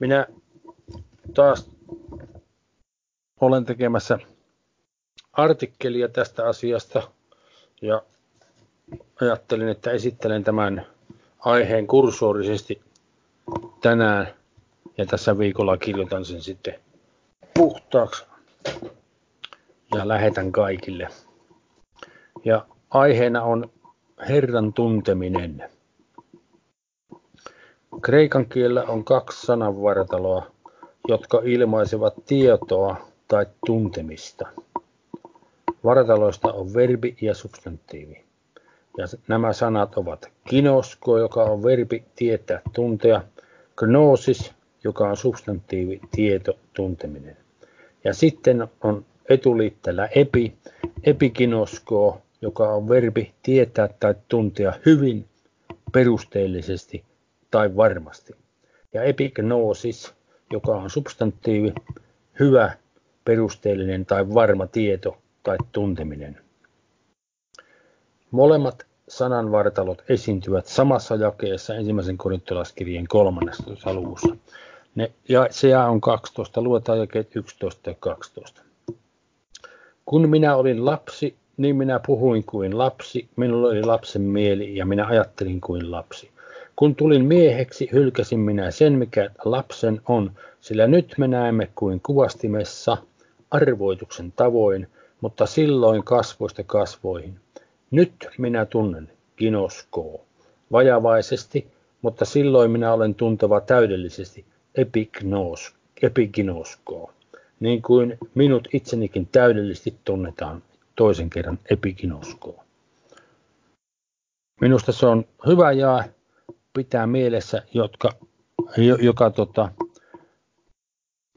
Minä taas olen tekemässä artikkelia tästä asiasta ja ajattelin, että esittelen tämän aiheen kursorisesti tänään ja tässä viikolla kirjoitan sen sitten puhtaaksi ja lähetän kaikille. Ja aiheena on Herran tunteminen. Kreikan kielellä on kaksi sananvartaloa, jotka ilmaisevat tietoa tai tuntemista. Vartaloista on verbi ja substantiivi. Ja nämä sanat ovat kinosko, joka on verbi tietää, tuntea, gnosis, joka on substantiivi, tieto, tunteminen. Ja sitten on etuliitteellä epi, epikinosko, joka on verbi tietää tai tuntea hyvin, perusteellisesti tai varmasti. Ja epignosis, joka on substantiivi, hyvä, perusteellinen tai varma tieto tai tunteminen. Molemmat sananvartalot esiintyvät samassa jakeessa ensimmäisen korintolaskirjeen 13. luvussa. Ne, ja se on 12, luetaan jakeet 11 ja 12. Kun minä olin lapsi, niin minä puhuin kuin lapsi, minulla oli lapsen mieli ja minä ajattelin kuin lapsi. Kun tulin mieheksi, hylkäsin minä sen, mikä lapsen on, sillä nyt me näemme kuin kuvastimessa arvoituksen tavoin, mutta silloin kasvoista kasvoihin. Nyt minä tunnen kinoskoo, vajavaisesti, mutta silloin minä olen tunteva täydellisesti epignos, epiginoskoo, niin kuin minut itsenikin täydellisesti tunnetaan toisen kerran epiginoskoo. Minusta se on hyvä ja pitää mielessä, jotka, joka tota,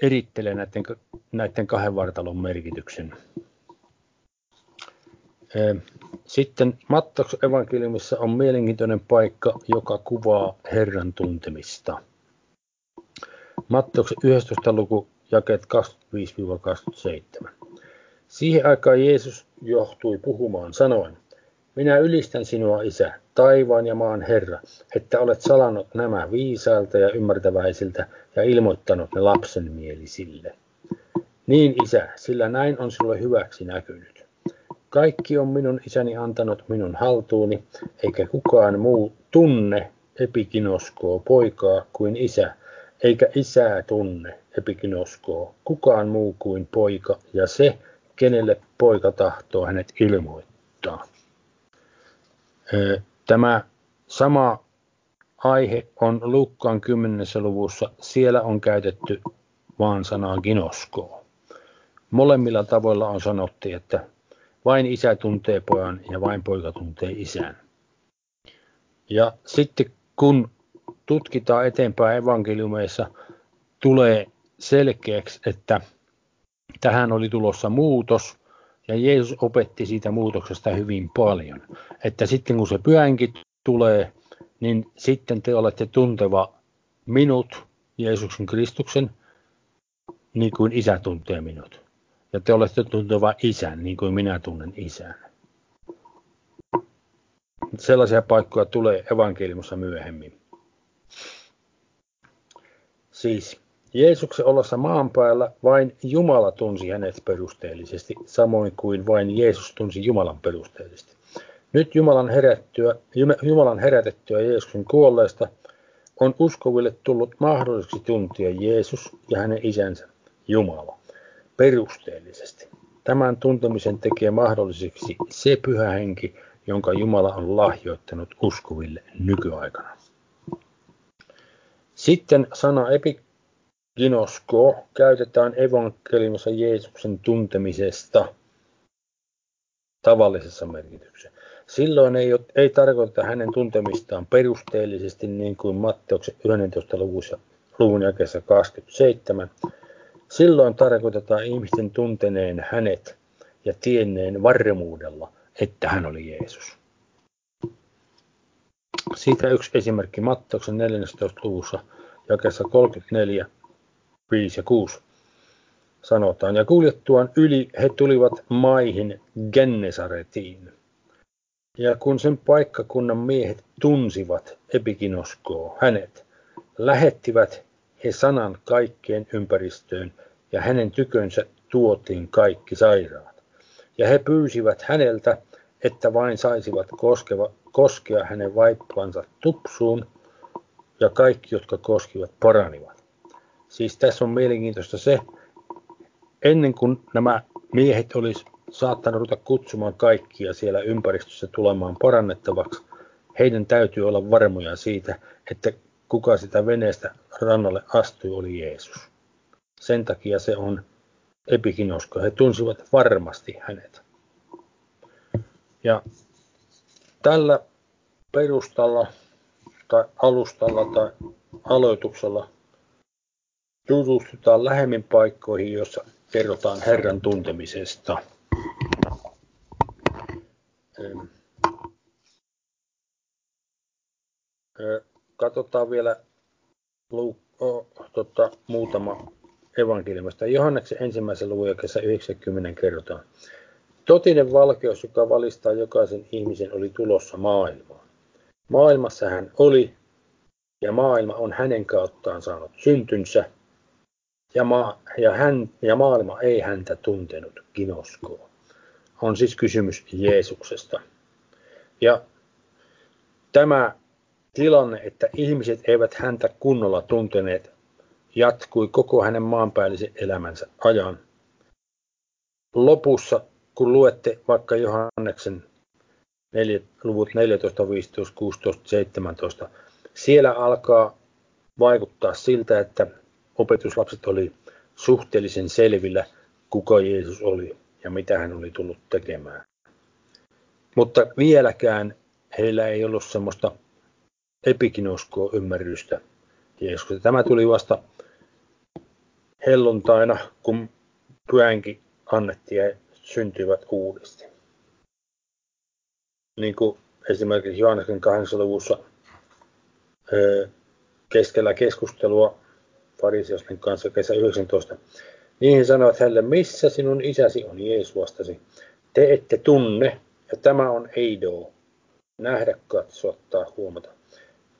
erittelee näiden, näiden kahden vartalon merkityksen. Sitten Mattos evankeliumissa on mielenkiintoinen paikka, joka kuvaa Herran tuntemista. Mattos 11. luku, jakeet 25-27. Siihen aikaan Jeesus johtui puhumaan sanoen, minä ylistän sinua, Isä, taivaan ja maan Herra, että olet salannut nämä viisailta ja ymmärtäväisiltä ja ilmoittanut ne lapsen mielisille. Niin, Isä, sillä näin on sinulle hyväksi näkynyt. Kaikki on minun isäni antanut minun haltuuni, eikä kukaan muu tunne epikinoskoa poikaa kuin isä, eikä isää tunne epikinoskoa kukaan muu kuin poika ja se, kenelle poika tahtoo hänet ilmoittaa. Tämä sama aihe on Lukkaan 10. luvussa. Siellä on käytetty vaan sanaa ginoskoa. Molemmilla tavoilla on sanottu, että vain isä tuntee pojan ja vain poika tuntee isän. Ja sitten kun tutkitaan eteenpäin evankeliumeissa, tulee selkeäksi, että tähän oli tulossa muutos, ja Jeesus opetti siitä muutoksesta hyvin paljon. Että sitten kun se pyhänkin tulee, niin sitten te olette tunteva minut, Jeesuksen Kristuksen, niin kuin isä tuntee minut. Ja te olette tunteva isän, niin kuin minä tunnen isän. Sellaisia paikkoja tulee evankeliumissa myöhemmin. Siis Jeesuksen ollessa maan päällä vain Jumala tunsi hänet perusteellisesti, samoin kuin vain Jeesus tunsi Jumalan perusteellisesti. Nyt Jumalan, herättyä, Jumalan herätettyä Jeesuksen kuolleesta on uskoville tullut mahdolliseksi tuntia Jeesus ja hänen isänsä Jumala perusteellisesti. Tämän tuntemisen tekee mahdolliseksi se pyhä henki, jonka Jumala on lahjoittanut uskoville nykyaikana. Sitten sana epiginosko käytetään evankeliumissa Jeesuksen tuntemisesta tavallisessa merkityksessä. Silloin ei, ei tarkoita hänen tuntemistaan perusteellisesti niin kuin Matteuksen 11. luvussa luvun jakeessa 27. Silloin tarkoitetaan ihmisten tunteneen hänet ja tienneen varmuudella, että hän oli Jeesus. Siitä yksi esimerkki Matteuksen 14. luvussa jakeessa 34, 5 ja 6 sanotaan. Ja kuljettuaan yli he tulivat maihin Gennesaretiin. Ja kun sen paikkakunnan miehet tunsivat Epikinoskoa hänet, lähettivät he sanan kaikkeen ympäristöön, ja hänen tykönsä tuotiin kaikki sairaat. Ja he pyysivät häneltä, että vain saisivat koskeva, koskea hänen vaippansa tupsuun, ja kaikki, jotka koskivat, paranivat. Siis tässä on mielenkiintoista se, ennen kuin nämä miehet olisi saattanut ruveta kutsumaan kaikkia siellä ympäristössä tulemaan parannettavaksi, heidän täytyy olla varmoja siitä, että kuka sitä veneestä rannalle astui, oli Jeesus. Sen takia se on epikinosko. He tunsivat varmasti hänet. Ja tällä perustalla tai alustalla tai aloituksella tutustutaan lähemmin paikkoihin, joissa kerrotaan Herran tuntemisesta. Katsotaan vielä tota, muutama evankeliumista. Johanneksen ensimmäisen luvun kesä 90 kerrotaan. Totinen valkeus, joka valistaa jokaisen ihmisen, oli tulossa maailmaan. Maailmassa hän oli, ja maailma on hänen kauttaan saanut syntynsä, ja, ma- ja, hän, ja maailma ei häntä tuntenut kinoskoa. On siis kysymys Jeesuksesta. Ja tämä tilanne, että ihmiset eivät häntä kunnolla tunteneet, jatkui koko hänen maanpäällisen elämänsä ajan. Lopussa, kun luette vaikka Johanneksen luvut 14, 15, 16, 17, siellä alkaa vaikuttaa siltä, että opetuslapset oli suhteellisen selvillä, kuka Jeesus oli ja mitä hän oli tullut tekemään. Mutta vieläkään heillä ei ollut semmoista epikinoskoa ymmärrystä Jeesuksesta. Tämä tuli vasta helluntaina, kun pyhänkin annettiin ja syntyivät uudesti. Niin kuin esimerkiksi Johanneksen 8. luvussa keskellä keskustelua fariseosten kanssa kesä 19. Niihin sanoivat hänelle, missä sinun isäsi on, Jeesus vastasi. Te ette tunne, ja tämä on eido. Nähdä, katsoa tai huomata.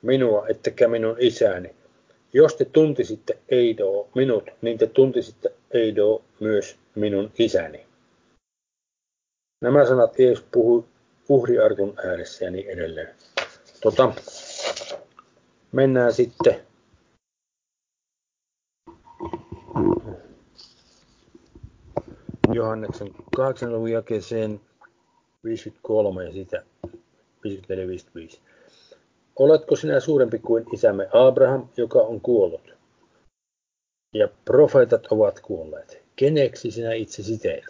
Minua, ettekä minun isäni. Jos te tuntisitte eido minut, niin te tuntisitte eido myös minun isäni. Nämä sanat Jeesus puhui uhriarkun ääressä ja niin edelleen. Tota, mennään sitten Johanneksen 8. luvun jakeeseen 53 ja sitä 54-55. Oletko sinä suurempi kuin isämme Abraham, joka on kuollut? Ja profeetat ovat kuolleet. Keneksi sinä itse teet?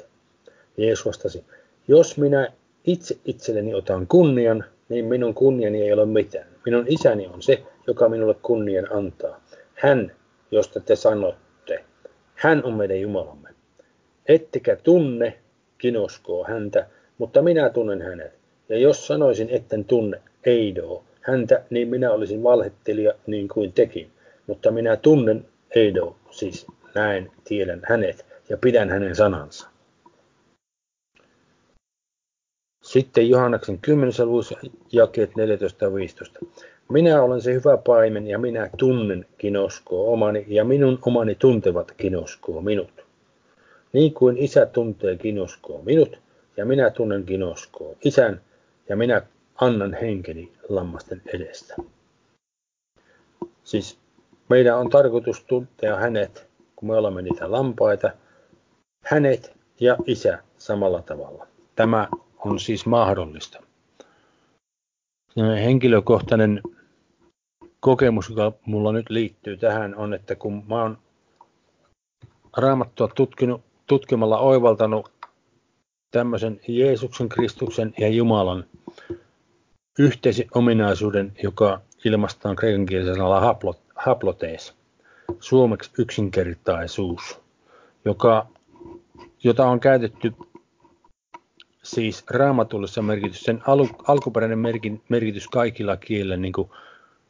Jeesus vastasi, jos minä itse itselleni otan kunnian, niin minun kunniani ei ole mitään. Minun isäni on se, joka minulle kunnian antaa. Hän, josta te sanotte, hän on meidän Jumalamme. Ettekä tunne, kinoskoo häntä, mutta minä tunnen hänet. Ja jos sanoisin, etten tunne Eidoa, häntä, niin minä olisin valhettelija niin kuin tekin. Mutta minä tunnen Eido, siis näen, tiedän hänet ja pidän hänen sanansa. Sitten Johanneksen 10. luvussa jakeet 14 ja 15. Minä olen se hyvä paimen ja minä tunnen kinoskoa omani ja minun omani tuntevat kinoskoa minut. Niin kuin isä tuntee kinoskoa minut ja minä tunnen kinoskoa isän ja minä annan henkeni lammasten edestä. Siis meidän on tarkoitus tuntea hänet, kun me olemme niitä lampaita, hänet ja isä samalla tavalla. Tämä on siis mahdollista. Henkilökohtainen kokemus, joka mulla nyt liittyy tähän, on, että kun mä oon raamattua tutkinut, tutkimalla oivaltanut tämmöisen Jeesuksen, Kristuksen ja Jumalan yhteisen ominaisuuden, joka ilmastaan kreikan sanalla haplotees, suomeksi yksinkertaisuus, joka, jota on käytetty siis raamatullisessa merkitys, sen al, alkuperäinen merkin, merkitys kaikilla kielillä, niin kuin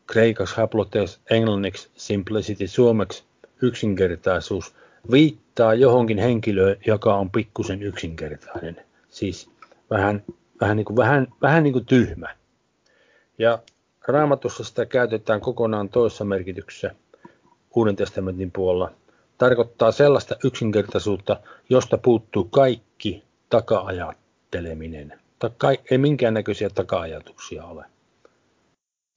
kreikaksi haplotees, englanniksi simplicity, suomeksi yksinkertaisuus, viittaa johonkin henkilöön, joka on pikkusen yksinkertainen. Siis vähän, vähän, niin kuin, vähän, vähän niin kuin tyhmä. Ja raamatussa sitä käytetään kokonaan toisessa merkityksessä Uuden testamentin puolella, tarkoittaa sellaista yksinkertaisuutta, josta puuttuu kaikki taka-ajatteleminen. Ei minkäännäköisiä taka-ajatuksia ole.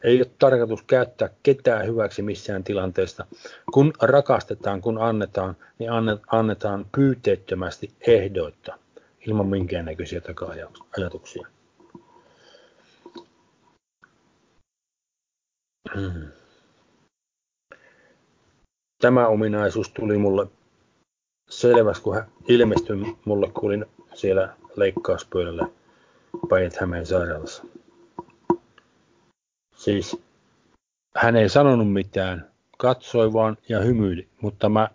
Ei ole tarkoitus käyttää ketään hyväksi missään tilanteesta. Kun rakastetaan, kun annetaan, niin annetaan pyyteettömästi ehdoitta, ilman minkäännäköisiä taka-ajatuksia. Tämä ominaisuus tuli mulle selväksi, kun hän ilmestyi mulle, kun olin siellä leikkauspöydällä Päijät-Hämeen sairaalassa. Siis hän ei sanonut mitään, katsoi vaan ja hymyili, mutta mä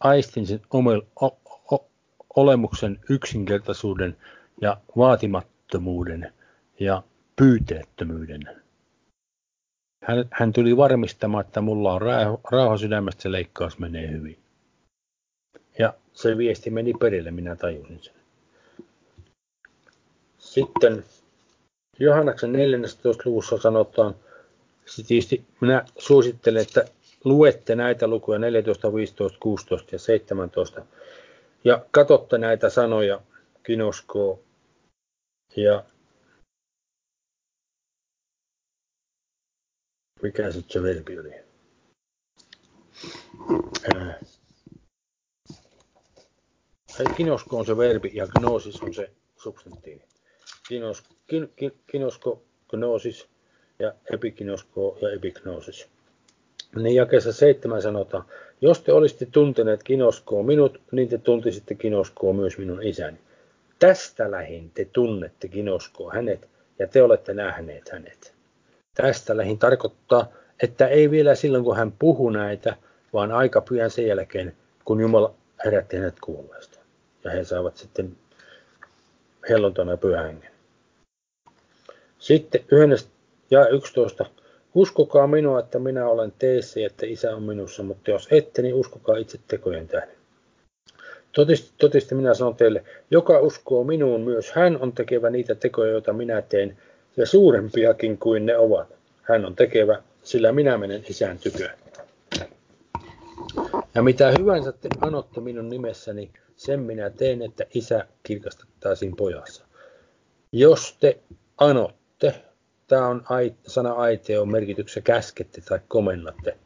aistin sen omel, o, o, olemuksen yksinkertaisuuden ja vaatimattomuuden ja pyyteettömyyden. Hän, hän tuli varmistamaan, että mulla on rauha sydämestä, se leikkaus menee hyvin. Ja se viesti meni perille, minä tajusin sen. Sitten Johannaksen 14. luvussa sanotaan, tietysti minä suosittelen, että luette näitä lukuja 14, 15, 16 ja 17 ja katsotte näitä sanoja kinosko ja mikä se verbi oli? Kinosko on se verbi ja gnosis on se substantiivi kinos, kin, kin, kinosko, gnosis ja epikinosko ja epignosis. Niin jakeessa seitsemän sanotaan, jos te olisitte tunteneet kinoskoa minut, niin te tuntisitte kinoskoa myös minun isäni. Tästä lähin te tunnette kinoskoa hänet ja te olette nähneet hänet. Tästä lähin tarkoittaa, että ei vielä silloin kun hän puhuu näitä, vaan aika pian sen jälkeen, kun Jumala herätti hänet kuolleesta. Ja he saavat sitten hellontana pyhän hengen. Sitten 1 ja 11. Uskokaa minua, että minä olen teissä ja että isä on minussa, mutta jos ette, niin uskokaa itse tekojen tähden. Totisesti, totisesti minä sanon teille, joka uskoo minuun, myös hän on tekevä niitä tekoja, joita minä teen, ja suurempiakin kuin ne ovat. Hän on tekevä, sillä minä menen isän tykö. Ja mitä hyvänsä te anotte minun nimessäni, sen minä teen, että isä kirkastettaisiin pojassa. Jos te anotte, te, tämä on sana aiteo merkityksessä käskette tai komennatte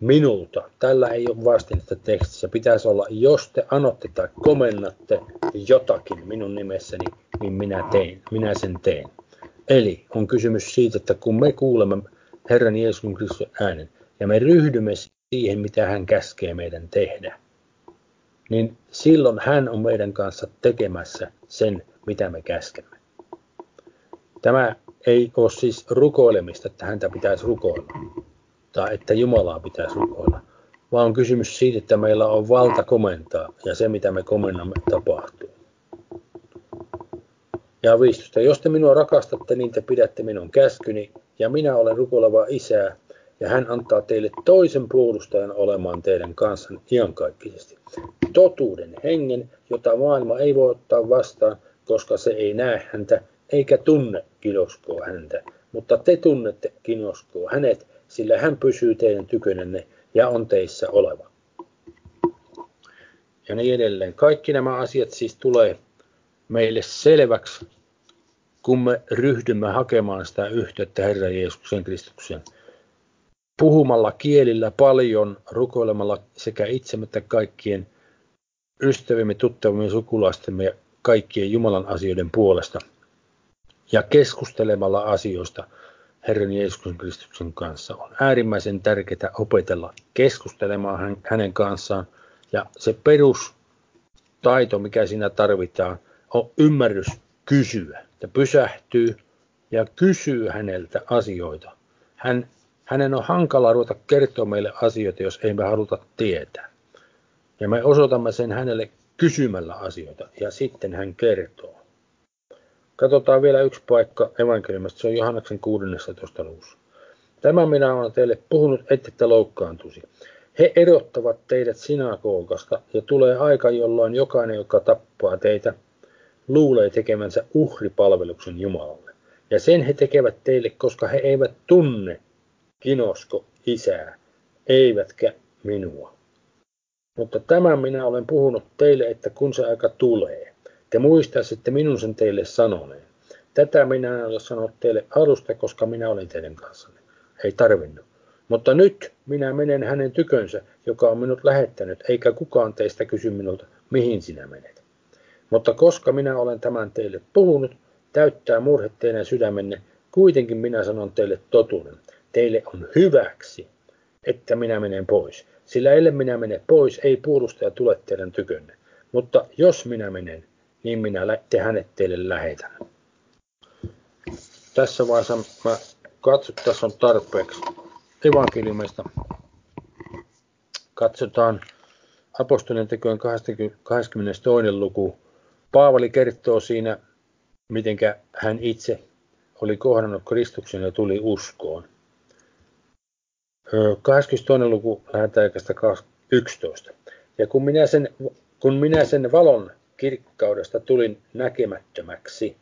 minulta. Tällä ei ole vastinetta tekstissä. Pitäisi olla, jos te anotte tai komennatte jotakin minun nimessäni, niin minä teen, minä sen teen. Eli on kysymys siitä, että kun me kuulemme Herran Jeesuksen Kristuksen äänen ja me ryhdymme siihen, mitä hän käskee meidän tehdä, niin silloin hän on meidän kanssa tekemässä sen, mitä me käskemme. Tämä ei ole siis rukoilemista, että häntä pitäisi rukoilla, tai että Jumalaa pitäisi rukoilla, vaan on kysymys siitä, että meillä on valta komentaa, ja se mitä me komennamme tapahtuu. Ja 15. Jos te minua rakastatte, niin te pidätte minun käskyni, ja minä olen rukoileva isää, ja hän antaa teille toisen puolustajan olemaan teidän kanssanne iankaikkisesti. Totuuden hengen, jota maailma ei voi ottaa vastaan, koska se ei näe häntä eikä tunne kinoskoa häntä, mutta te tunnette kinoskoa hänet, sillä hän pysyy teidän tykönänne ja on teissä oleva. Ja niin edelleen. Kaikki nämä asiat siis tulee meille selväksi, kun me ryhdymme hakemaan sitä yhteyttä Herran Jeesuksen Kristuksen. Puhumalla kielillä paljon, rukoilemalla sekä itsemme että kaikkien ystävimme, tuttavimme, sukulaistemme ja kaikkien Jumalan asioiden puolesta – ja keskustelemalla asioista Herran Jeesuksen Kristuksen kanssa. On äärimmäisen tärkeää opetella keskustelemaan hänen kanssaan. Ja se perustaito, mikä siinä tarvitaan, on ymmärrys kysyä. Että pysähtyy ja kysyy häneltä asioita. Hän, hänen on hankala ruveta kertoa meille asioita, jos ei me haluta tietää. Ja me osoitamme sen hänelle kysymällä asioita ja sitten hän kertoo. Katsotaan vielä yksi paikka evankeliumista, se on Johanneksen 16. luvussa. Tämä minä olen teille puhunut, ette loukkaantuisi. He erottavat teidät sinagogasta ja tulee aika, jolloin jokainen, joka tappaa teitä, luulee tekemänsä uhripalveluksen Jumalalle. Ja sen he tekevät teille, koska he eivät tunne kinosko isää, eivätkä minua. Mutta tämän minä olen puhunut teille, että kun se aika tulee, te muistaisitte minun sen teille sanoneen. Tätä minä en ole sanonut teille alusta, koska minä olin teidän kanssanne. Ei tarvinnut. Mutta nyt minä menen hänen tykönsä, joka on minut lähettänyt, eikä kukaan teistä kysy minulta, mihin sinä menet. Mutta koska minä olen tämän teille puhunut, täyttää murhe teidän sydämenne, kuitenkin minä sanon teille totuuden. Teille on hyväksi, että minä menen pois. Sillä ellei minä mene pois, ei puolustaja tule teidän tykönne. Mutta jos minä menen, niin minä te hänet teille lähetän. Tässä vaiheessa mä katson, tässä on tarpeeksi evankeliumista. Katsotaan apostolien tekojen 22. luku. Paavali kertoo siinä, miten hän itse oli kohdannut Kristuksen ja tuli uskoon. 22. luku lähdetään 11. Ja kun minä, sen, kun minä sen valon kirkkaudesta tulin näkemättömäksi,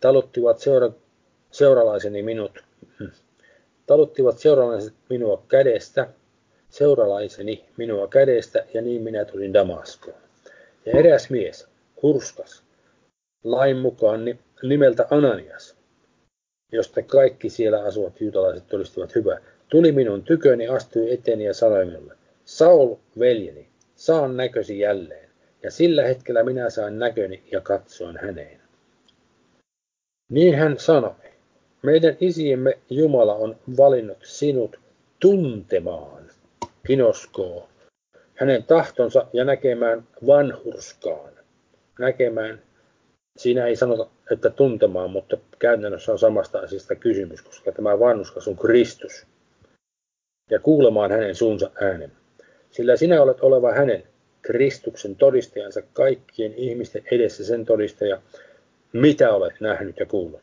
taluttivat seura, seuralaiseni minut, taluttivat seuralaiset minua kädestä, seuralaiseni minua kädestä, ja niin minä tulin Damaskoon. Ja eräs mies, hurskas, lain mukaan nimeltä Ananias, josta kaikki siellä asuvat juutalaiset todistivat hyvää, tuli minun tyköni, astui eteeni ja sanoi minulle, Saul, veljeni, saan näkösi jälleen. Ja sillä hetkellä minä sain näköni ja katsoin häneen. Niin hän sanoi, meidän isiemme Jumala on valinnut sinut tuntemaan, kinoskoo, hänen tahtonsa ja näkemään vanhurskaan. Näkemään, siinä ei sanota, että tuntemaan, mutta käytännössä on samasta asiasta kysymys, koska tämä vanhuskas on Kristus ja kuulemaan hänen suunsa äänen. Sillä sinä olet oleva hänen, Kristuksen todistajansa kaikkien ihmisten edessä sen todistaja, mitä olet nähnyt ja kuullut.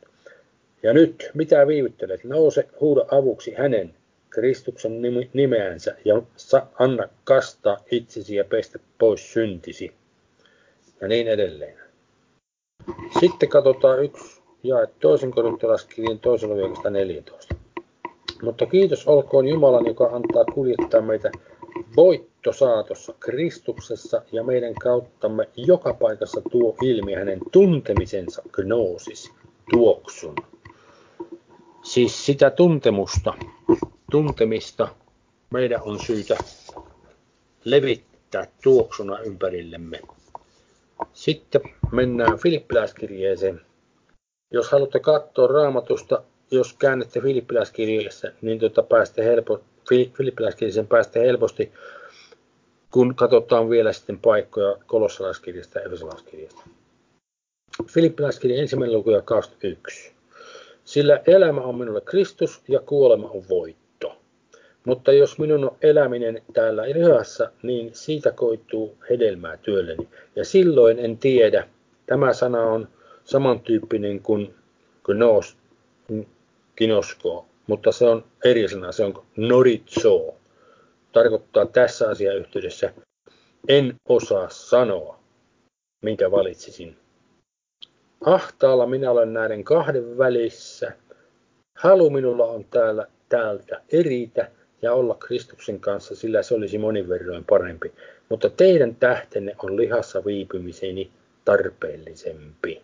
Ja nyt, mitä viivyttelet, nouse, huuda avuksi hänen, Kristuksen nimeänsä, ja anna kastaa itsesi ja pestä pois syntisi. Ja niin edelleen. Sitten katsotaan yksi ja toisen korintolaskirjan toisella 14. Mutta kiitos olkoon Jumalan, joka antaa kuljettaa meitä voittosaatossa Kristuksessa ja meidän kauttamme joka paikassa tuo ilmi hänen tuntemisensa gnoosis, tuoksun. Siis sitä tuntemusta, tuntemista meidän on syytä levittää tuoksuna ympärillemme. Sitten mennään Filippiläiskirjeeseen. Jos haluatte katsoa raamatusta jos käännette filippiläiskirjeessä, niin tuota päästä helpo, filippiläiskirjeen päästä helposti, kun katsotaan vielä sitten paikkoja kolossalaiskirjasta ja efesolaiskirjasta. Filippiläiskirja ensimmäinen luku ja 21. Sillä elämä on minulle Kristus ja kuolema on voitto. Mutta jos minun on eläminen täällä lihassa, niin siitä koituu hedelmää työlleni. Ja silloin en tiedä, tämä sana on samantyyppinen kuin gnos, kinosko, mutta se on eri sana, se on noritso. Tarkoittaa tässä asiayhteydessä, en osaa sanoa, minkä valitsisin. Ahtaalla minä olen näiden kahden välissä. Halu minulla on täällä täältä eritä ja olla Kristuksen kanssa, sillä se olisi monin verroin parempi. Mutta teidän tähtenne on lihassa viipymiseni tarpeellisempi.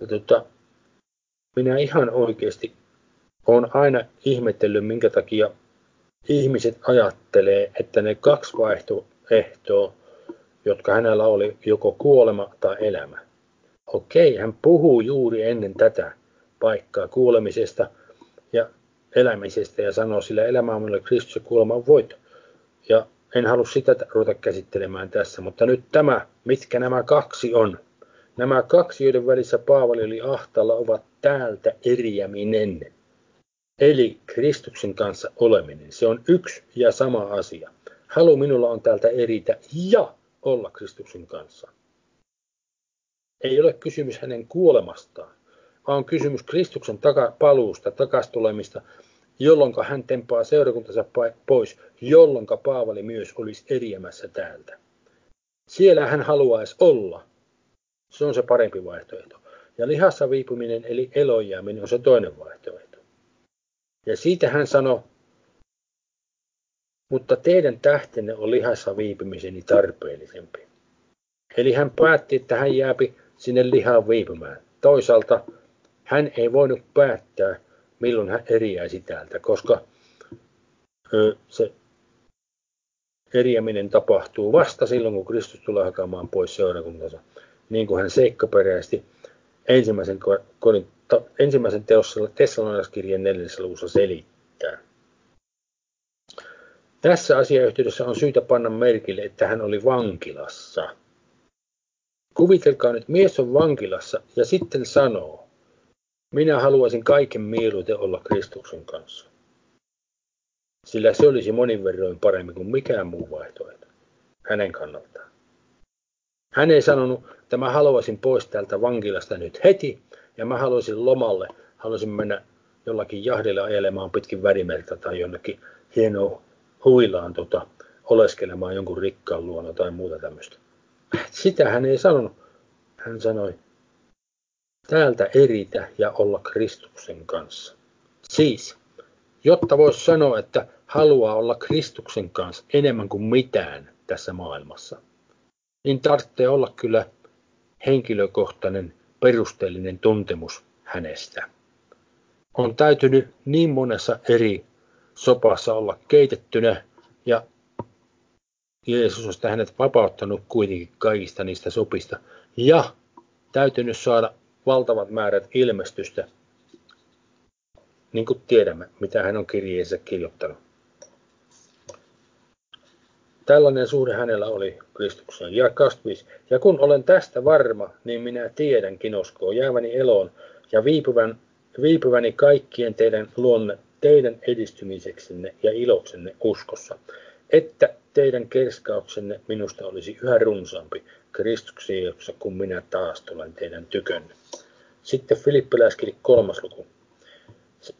Ja tuota, minä ihan oikeasti olen aina ihmetellyt, minkä takia ihmiset ajattelee, että ne kaksi vaihtoehtoa, jotka hänellä oli joko kuolema tai elämä. Okei, hän puhuu juuri ennen tätä paikkaa kuolemisesta ja elämisestä ja sanoo, sillä elämä on minulle Kristus ja kuolema on voitto. Ja en halua sitä ruveta käsittelemään tässä, mutta nyt tämä, mitkä nämä kaksi on. Nämä kaksi, joiden välissä Paavali oli ahtaalla, ovat täältä eriäminen. Eli Kristuksen kanssa oleminen. Se on yksi ja sama asia. Halu minulla on täältä eritä ja olla Kristuksen kanssa. Ei ole kysymys hänen kuolemastaan, vaan on kysymys Kristuksen taka, paluusta, takastulemista, jolloin hän tempaa seurakuntansa pois, jolloin Paavali myös olisi eriämässä täältä. Siellä hän haluaisi olla. Se on se parempi vaihtoehto. Ja lihassa viipuminen eli elojääminen on se toinen vaihtoehto. Ja siitä hän sanoi, mutta teidän tähtenne on lihassa viipymiseni tarpeellisempi. Eli hän päätti, että hän jääpi sinne lihaan viipymään. Toisaalta hän ei voinut päättää, milloin hän eriäisi täältä, koska se eriäminen tapahtuu vasta silloin, kun Kristus tulee hakamaan pois seurakuntansa, niin kuin hän seikkaperäisesti ensimmäisen, ensimmäisen teossa Tessalonaiskirjeen neljännessä luvussa selittää. Tässä asiayhteydessä on syytä panna merkille, että hän oli vankilassa. Kuvitelkaa nyt, mies on vankilassa ja sitten sanoo, minä haluaisin kaiken mieluiten olla Kristuksen kanssa. Sillä se olisi monin verroin paremmin kuin mikään muu vaihtoehto hänen kannaltaan. Hän ei sanonut, että mä haluaisin pois täältä vankilasta nyt heti, ja mä haluaisin lomalle, haluaisin mennä jollakin jahdilla ajelemaan pitkin värimerta tai jonnekin hienoa huilaan tota, oleskelemaan jonkun rikkaan luona tai muuta tämmöistä. Sitä hän ei sanonut. Hän sanoi, täältä eritä ja olla Kristuksen kanssa. Siis, jotta voisi sanoa, että haluaa olla Kristuksen kanssa enemmän kuin mitään tässä maailmassa, niin tarvitsee olla kyllä henkilökohtainen, perusteellinen tuntemus hänestä. On täytynyt niin monessa eri sopassa olla keitettynä ja Jeesus on hänet vapauttanut kuitenkin kaikista niistä sopista ja täytynyt saada valtavat määrät ilmestystä, niin kuin tiedämme, mitä hän on kirjeensä kirjoittanut. Tällainen suhde hänellä oli Kristukseen. Ja 25. Ja kun olen tästä varma, niin minä tiedän, kinoskoo, jääväni eloon ja viipyvän, viipyväni kaikkien teidän luonne, teidän edistymiseksenne ja iloksenne uskossa, että teidän kerskauksenne minusta olisi yhä runsaampi Kristuksen kun minä taas tulen teidän tykönne. Sitten Filippiläiskirja kolmas luku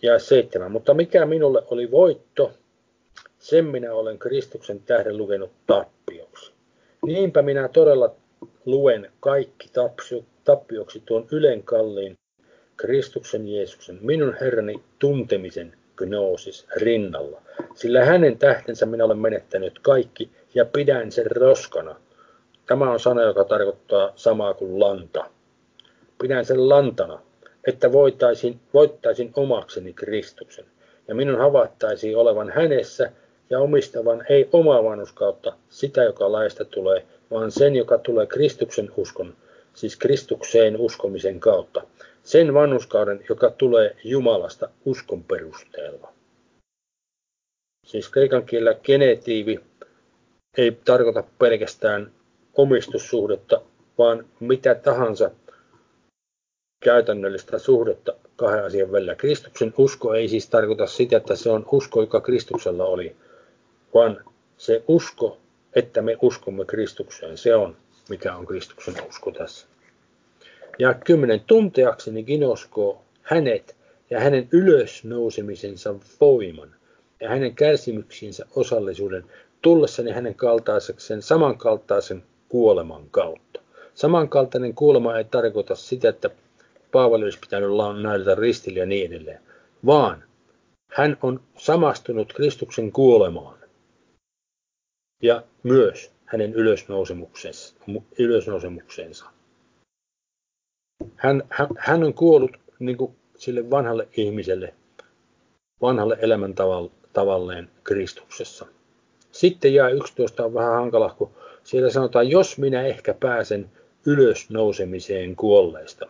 ja seitsemän. Mutta mikä minulle oli voitto, sen minä olen Kristuksen tähden lukenut tappioksi. Niinpä minä todella luen kaikki tappioksi tuon ylen kalliin Kristuksen Jeesuksen, minun Herrani tuntemisen gnoosis rinnalla. Sillä hänen tähtensä minä olen menettänyt kaikki ja pidän sen roskana. Tämä on sana, joka tarkoittaa samaa kuin lanta. Pidän sen lantana, että voitaisin, voittaisin omakseni Kristuksen, ja minun havaittaisiin olevan hänessä ja omistavan ei omaa vanhuskautta sitä, joka laista tulee, vaan sen, joka tulee Kristuksen uskon, siis Kristukseen uskomisen kautta. Sen vanhuskauden, joka tulee Jumalasta uskon perusteella. Siis kreikan kielellä genetiivi ei tarkoita pelkästään omistussuhdetta, vaan mitä tahansa käytännöllistä suhdetta kahden asian välillä. Kristuksen usko ei siis tarkoita sitä, että se on usko, joka Kristuksella oli, vaan se usko, että me uskomme Kristukseen, se on, mikä on Kristuksen usko tässä. Ja kymmenen, tunteakseni ginosko hänet ja hänen ylösnousemisensa voiman ja hänen kärsimyksiinsä osallisuuden tullessani hänen kaltaisekseen samankaltaisen kuoleman kautta. Samankaltainen kuolema ei tarkoita sitä, että Paavali olisi pitänyt näytä ristille ja niin edelleen, vaan hän on samastunut Kristuksen kuolemaan ja myös hänen ylösnousemuksensa. Hän, hän, hän on kuollut niin kuin sille vanhalle ihmiselle, vanhalle elämäntavalleen Kristuksessa. Sitten jää 11 on vähän hankala, kun siellä sanotaan, jos minä ehkä pääsen ylösnousemiseen kuolleista.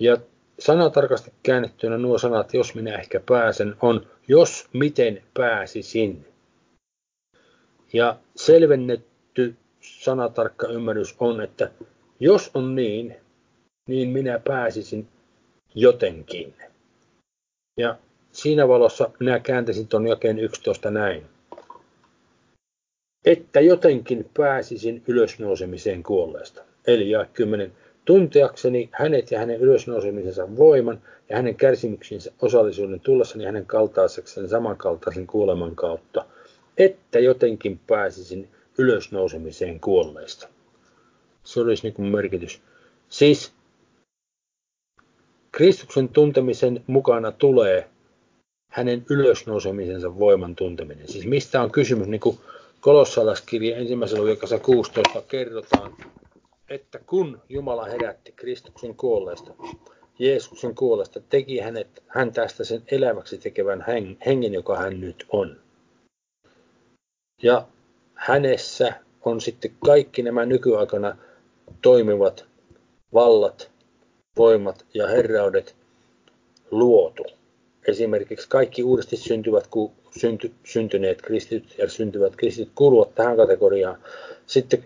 Ja sanatarkasti käännettynä nuo sanat, jos minä ehkä pääsen, on jos miten pääsisin. Ja selvennetty sanatarkka ymmärrys on, että jos on niin, niin minä pääsisin jotenkin. Ja siinä valossa minä kääntäisin tuon jakeen 11 näin. Että jotenkin pääsisin ylösnousemiseen kuolleesta. Eli ja 10 tunteakseni hänet ja hänen ylösnousemisensa voiman ja hänen kärsimyksiinsä osallisuuden tullessani hänen kaltaisekseen samankaltaisen kuoleman kautta, että jotenkin pääsisin ylösnousemiseen kuolleista. Se olisi niin kuin merkitys. Siis Kristuksen tuntemisen mukana tulee hänen ylösnousemisensa voiman tunteminen. Siis mistä on kysymys, niin kuin Kolossalaskirja ensimmäisellä luokassa 16 kerrotaan, että kun Jumala herätti Kristuksen kuolleesta, Jeesuksen kuolleesta, teki hänet, hän tästä sen eläväksi tekevän hengen, joka hän nyt on. Ja hänessä on sitten kaikki nämä nykyaikana toimivat vallat, voimat ja herraudet luotu. Esimerkiksi kaikki uudesti syntyvät, synty, syntyneet kristityt ja syntyvät kristityt kuuluvat tähän kategoriaan. Sitten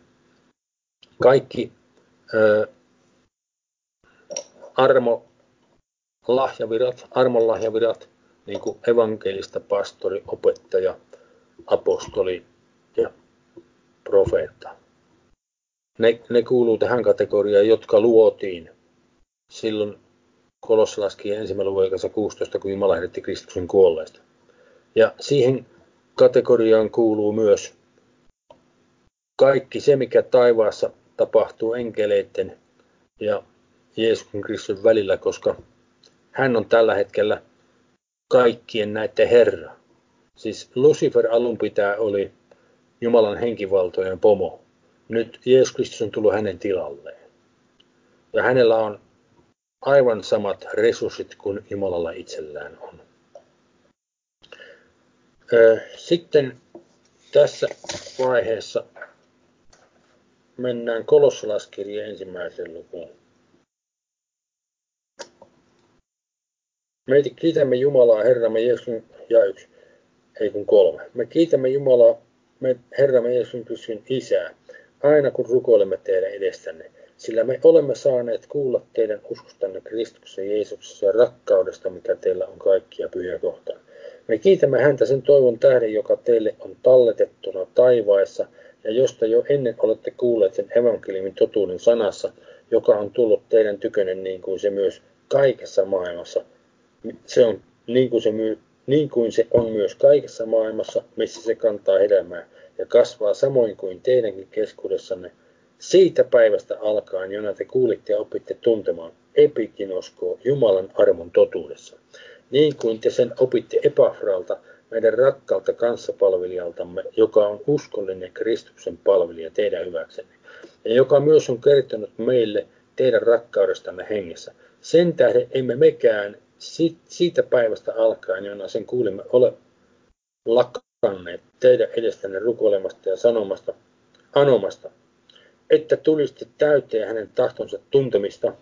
kaikki ö, armo lahjavirat, armon lahjavirat, niin kuin evankelista, pastori, opettaja, apostoli ja profeetta. Ne, ne kuuluu tähän kategoriaan, jotka luotiin silloin Kolossalaskien ensimmäinen luvun 16, kun Jumala herätti Kristuksen kuolleista. Ja siihen kategoriaan kuuluu myös kaikki se, mikä taivaassa tapahtuu enkeleiden ja Jeesuksen Kristuksen välillä, koska hän on tällä hetkellä kaikkien näiden Herra. Siis Lucifer alun pitää oli Jumalan henkivaltojen pomo. Nyt Jeesus Kristus on tullut hänen tilalleen. Ja hänellä on aivan samat resurssit kuin Jumalalla itsellään on. Sitten tässä vaiheessa mennään kolossalaskirja ensimmäiseen lukuun. Me kiitämme Jumalaa, Herramme Jeesuksen, ja yksi, ei kun kolme. Me kiitämme Jumalaa, me Herramme Jeesuksen Isää, aina kun rukoilemme teidän edestänne, sillä me olemme saaneet kuulla teidän uskostanne Kristuksen Jeesuksessa ja rakkaudesta, mikä teillä on kaikkia pyhiä kohtaan. Me kiitämme häntä sen toivon tähden, joka teille on talletettuna taivaissa, ja josta jo ennen olette kuulleet sen evankeliumin totuuden sanassa, joka on tullut teidän tykönne niin kuin se myös kaikessa maailmassa. Se on niin kuin se, niin kuin se on myös kaikessa maailmassa, missä se kantaa hedelmää ja kasvaa samoin kuin teidänkin keskuudessanne. Siitä päivästä alkaen, jona te kuulitte ja opitte tuntemaan epikinoskoa Jumalan armon totuudessa. Niin kuin te sen opitte Epafralta, meidän rakkaalta kanssapalvelijaltamme, joka on uskollinen Kristuksen palvelija teidän hyväksenne, ja joka myös on kertonut meille teidän rakkaudestanne hengessä. Sen tähden emme mekään siitä päivästä alkaen, jona sen kuulimme, ole lakkanneet teidän edestänne rukoilemasta ja sanomasta, anomasta, että tulisitte täyteen hänen tahtonsa tuntemista,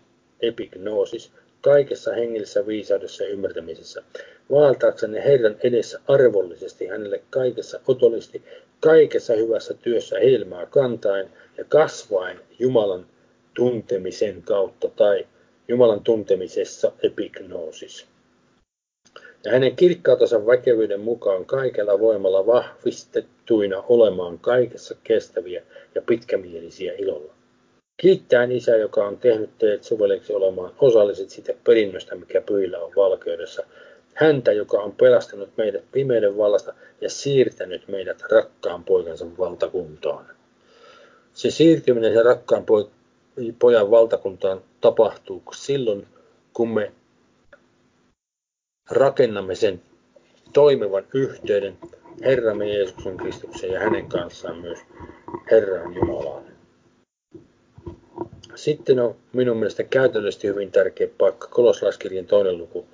epignoosis, kaikessa hengellisessä viisaudessa ja ymmärtämisessä, vaeltaaksenne Herran edessä arvollisesti hänelle kaikessa otollisesti, kaikessa hyvässä työssä hedelmää kantaen ja kasvaen Jumalan tuntemisen kautta tai Jumalan tuntemisessa epignosis. Ja hänen kirkkautensa väkevyyden mukaan kaikella voimalla vahvistettuina olemaan kaikessa kestäviä ja pitkämielisiä ilolla. Kiittäen Isä, joka on tehnyt teidät sovelleksi olemaan osalliset siitä perinnöstä, mikä pyhillä on valkeudessa. Häntä, joka on pelastanut meidät pimeyden vallasta ja siirtänyt meidät rakkaan poikansa valtakuntaan. Se siirtyminen ja rakkaan pojan valtakuntaan tapahtuu silloin, kun me rakennamme sen toimivan yhteyden Herramme Jeesuksen Kristuksen ja hänen kanssaan myös Herran Jumalaan. Sitten on minun mielestä käytännöllisesti hyvin tärkeä paikka, koloslaiskirjan toinen luku,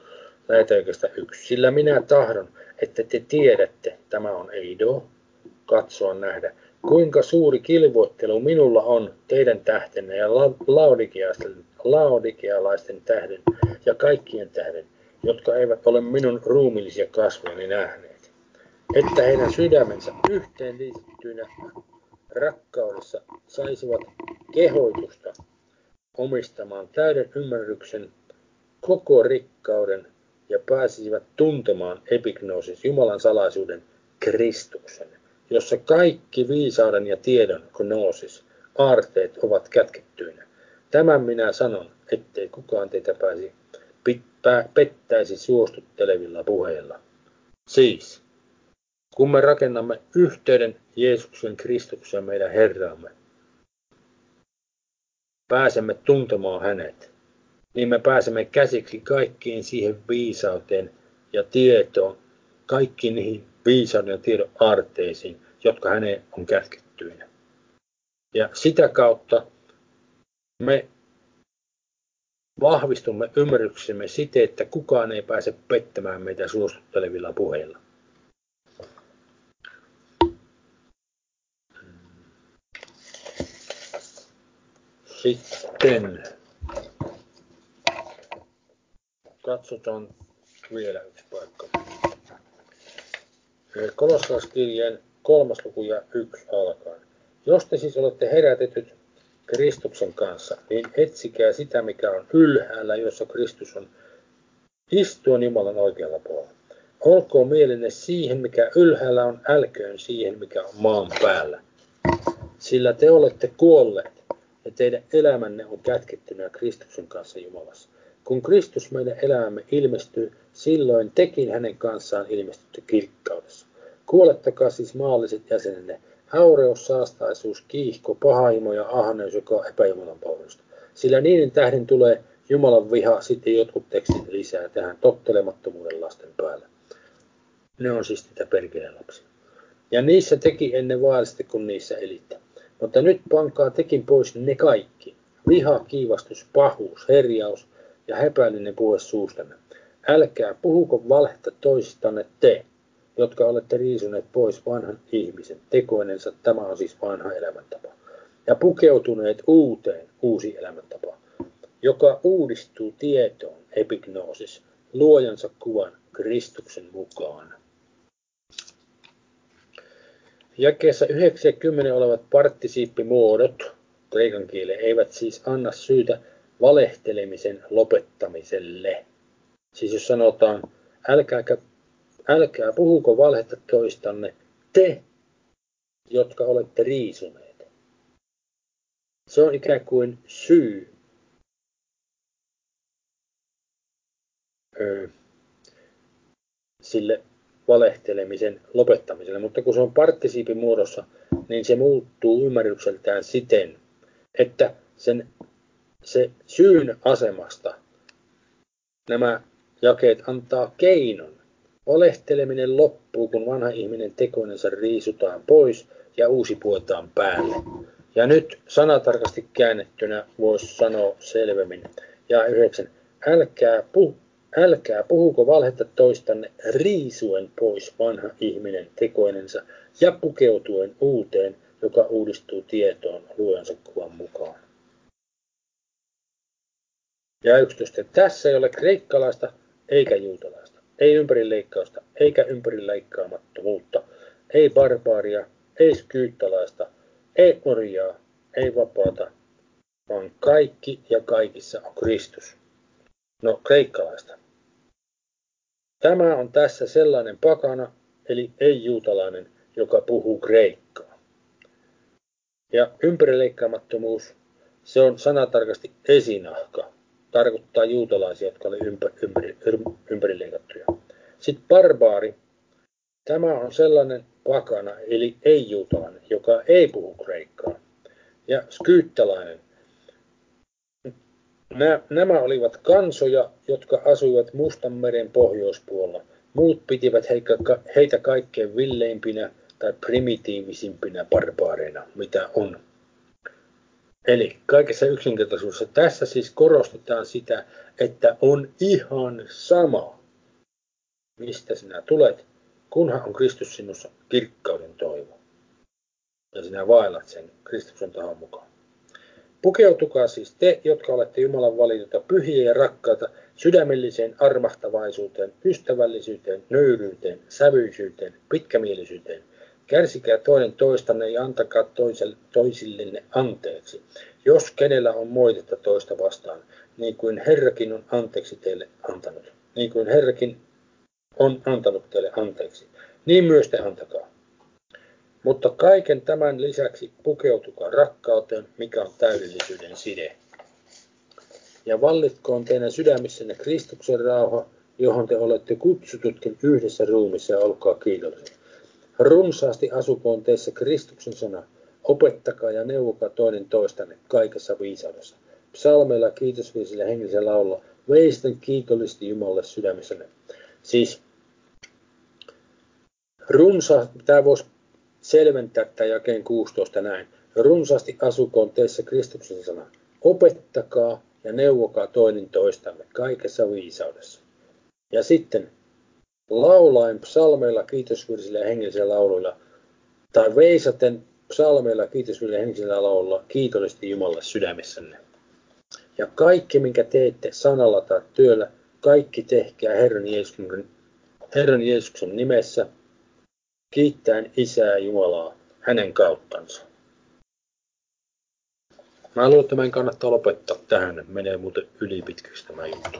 lähetäjäkästä yksi. Sillä minä tahdon, että te tiedätte, tämä on Eido, katsoa nähdä, kuinka suuri kilvoittelu minulla on teidän tähtenne ja laodikealaisten tähden ja kaikkien tähden, jotka eivät ole minun ruumillisia kasvojani nähneet. Että heidän sydämensä yhteen liittyynä rakkaudessa saisivat kehoitusta omistamaan täyden ymmärryksen koko rikkauden ja pääsisivät tuntemaan epignoosis Jumalan salaisuuden Kristuksen, jossa kaikki viisauden ja tiedon gnoosis, aarteet ovat kätkettyinä. Tämän minä sanon, ettei kukaan teitä pääsi pettäisi suostuttelevilla puheilla. Siis, kun me rakennamme yhteyden Jeesuksen Kristuksen meidän Herramme, pääsemme tuntemaan hänet, niin me pääsemme käsiksi kaikkiin siihen viisauteen, ja tietoon, kaikki niihin viisauden ja tiedon aarteisiin, jotka häneen on kätkettyinä. Ja sitä kautta me vahvistumme ymmärryksemme siten, että kukaan ei pääse pettämään meitä suostuttelevilla puheilla. Sitten katsotaan vielä yksi paikka. Kolossalaiskirjeen kolmas luku ja yksi alkaen. Jos te siis olette herätetyt Kristuksen kanssa, niin etsikää sitä, mikä on ylhäällä, jossa Kristus on istuen Jumalan oikealla puolella. Olkoon mielenne siihen, mikä ylhäällä on, älköön siihen, mikä on maan päällä. Sillä te olette kuolleet ja teidän elämänne on kätkettynä Kristuksen kanssa Jumalassa. Kun Kristus meidän elämämme ilmestyy, silloin tekin hänen kanssaan ilmestytte kirkkaudessa. Kuolettakaa siis maalliset jäsenenne, haureus, saastaisuus, kiihko, pahaimo ja ahneus, joka on epäjumalan palvelusta. Sillä niiden tähden tulee Jumalan viha, sitten jotkut tekstit lisää tähän tottelemattomuuden lasten päälle. Ne on siis niitä perkeleen lapsia. Ja niissä teki ennen vaarallisesti, kun niissä elitte. Mutta nyt pankaa tekin pois ne kaikki. Viha, kiivastus, pahuus, herjaus ja häpäilyinen puhe suustanne. Älkää puhuko valhetta toisistanne te, jotka olette riisuneet pois vanhan ihmisen tekoinensa. Tämä on siis vanha elämäntapa. Ja pukeutuneet uuteen, uusi elämäntapa, joka uudistuu tietoon, epignoosis, luojansa kuvan Kristuksen mukaan. Jakeessa 90 olevat partisiippimuodot kreikan kielen eivät siis anna syytä valehtelemisen lopettamiselle. Siis jos sanotaan, älkää, älkää puhuko valhetta toistanne, te, jotka olette riisuneet. Se on ikään kuin syy sille valehtelemisen lopettamiselle, mutta kun se on parttisiipin muodossa, niin se muuttuu ymmärrykseltään siten, että sen, se syyn asemasta nämä jakeet antaa keinon. Valehteleminen loppuu, kun vanha ihminen tekoinensa riisutaan pois ja uusi puetaan päälle. Ja nyt sanatarkasti käännettynä voisi sanoa selvemmin. Ja yhdeksän. Älkää puhu Älkää puhuko valhetta toistanne riisuen pois vanha ihminen tekoinensa ja pukeutuen uuteen, joka uudistuu tietoon luojansa kuvan mukaan. Ja 11. Tässä ei ole kreikkalaista eikä juutalaista, ei ympärileikkausta eikä ympärileikkaamattomuutta, ei barbaaria, ei skyyttalaista, ei orjaa, ei vapaata, vaan kaikki ja kaikissa on Kristus. No, kreikkalaista. Tämä on tässä sellainen pakana, eli ei-juutalainen, joka puhuu kreikkaa. Ja ympärileikkaamattomuus, se on sanatarkasti esinahka. Tarkoittaa juutalaisia, jotka olivat ympäri, ympäri. Sitten barbaari, tämä on sellainen pakana, eli ei-juutalainen, joka ei puhu kreikkaa. Ja skyyttalainen, Nämä olivat kansoja, jotka asuivat Mustanmeren pohjoispuolella. Muut pitivät heitä kaikkein villeimpinä tai primitiivisimpinä barbaareina, mitä on. Eli kaikessa yksinkertaisuudessa tässä siis korostetaan sitä, että on ihan sama, mistä sinä tulet, kunhan on Kristus sinussa kirkkauden toivo. Ja sinä vaellat sen Kristuksen tahon mukaan. Pukeutukaa siis te, jotka olette Jumalan valituta pyhiä ja rakkaita, sydämelliseen armahtavaisuuteen, ystävällisyyteen, nöyryyteen, sävyisyyteen, pitkämielisyyteen. Kärsikää toinen toistanne ja antakaa toiselle, toisillenne anteeksi, jos kenellä on moitetta toista vastaan, niin kuin Herrakin on anteeksi teille antanut. Niin kuin Herrakin on antanut teille anteeksi, niin myös te antakaa. Mutta kaiken tämän lisäksi pukeutukaa rakkauteen, mikä on täydellisyyden side. Ja vallitkoon teidän sydämissänne Kristuksen rauha, johon te olette kutsututkin yhdessä ruumissa ja olkaa kiitollisia. Runsaasti asukoon teissä Kristuksen sana. Opettakaa ja neuvokaa toinen toistanne kaikessa viisaudessa. Psalmeilla, kiitosviisillä, hengellisellä laulla. Veisten kiitollisesti Jumalle sydämissänne. Siis runsaasti, tämä voisi selventää tämän jakeen 16 näin. Runsaasti asukoon teissä Kristuksen sana. Opettakaa ja neuvokaa toinen toistamme kaikessa viisaudessa. Ja sitten laulaen psalmeilla, kiitosvirsillä ja hengellisillä lauluilla, tai veisaten psalmeilla, kiitosvirsillä ja hengellisillä lauluilla, kiitollisesti Jumalalle sydämessänne. Ja kaikki, minkä teette sanalla tai työllä, kaikki tehkää Herran Jeesuksen, Herran Jeesuksen nimessä, kiittäen Isää Jumalaa hänen kauttansa. Mä luulen, että meidän kannattaa lopettaa tähän. Menee muuten ylipitkäksi tämä juttu.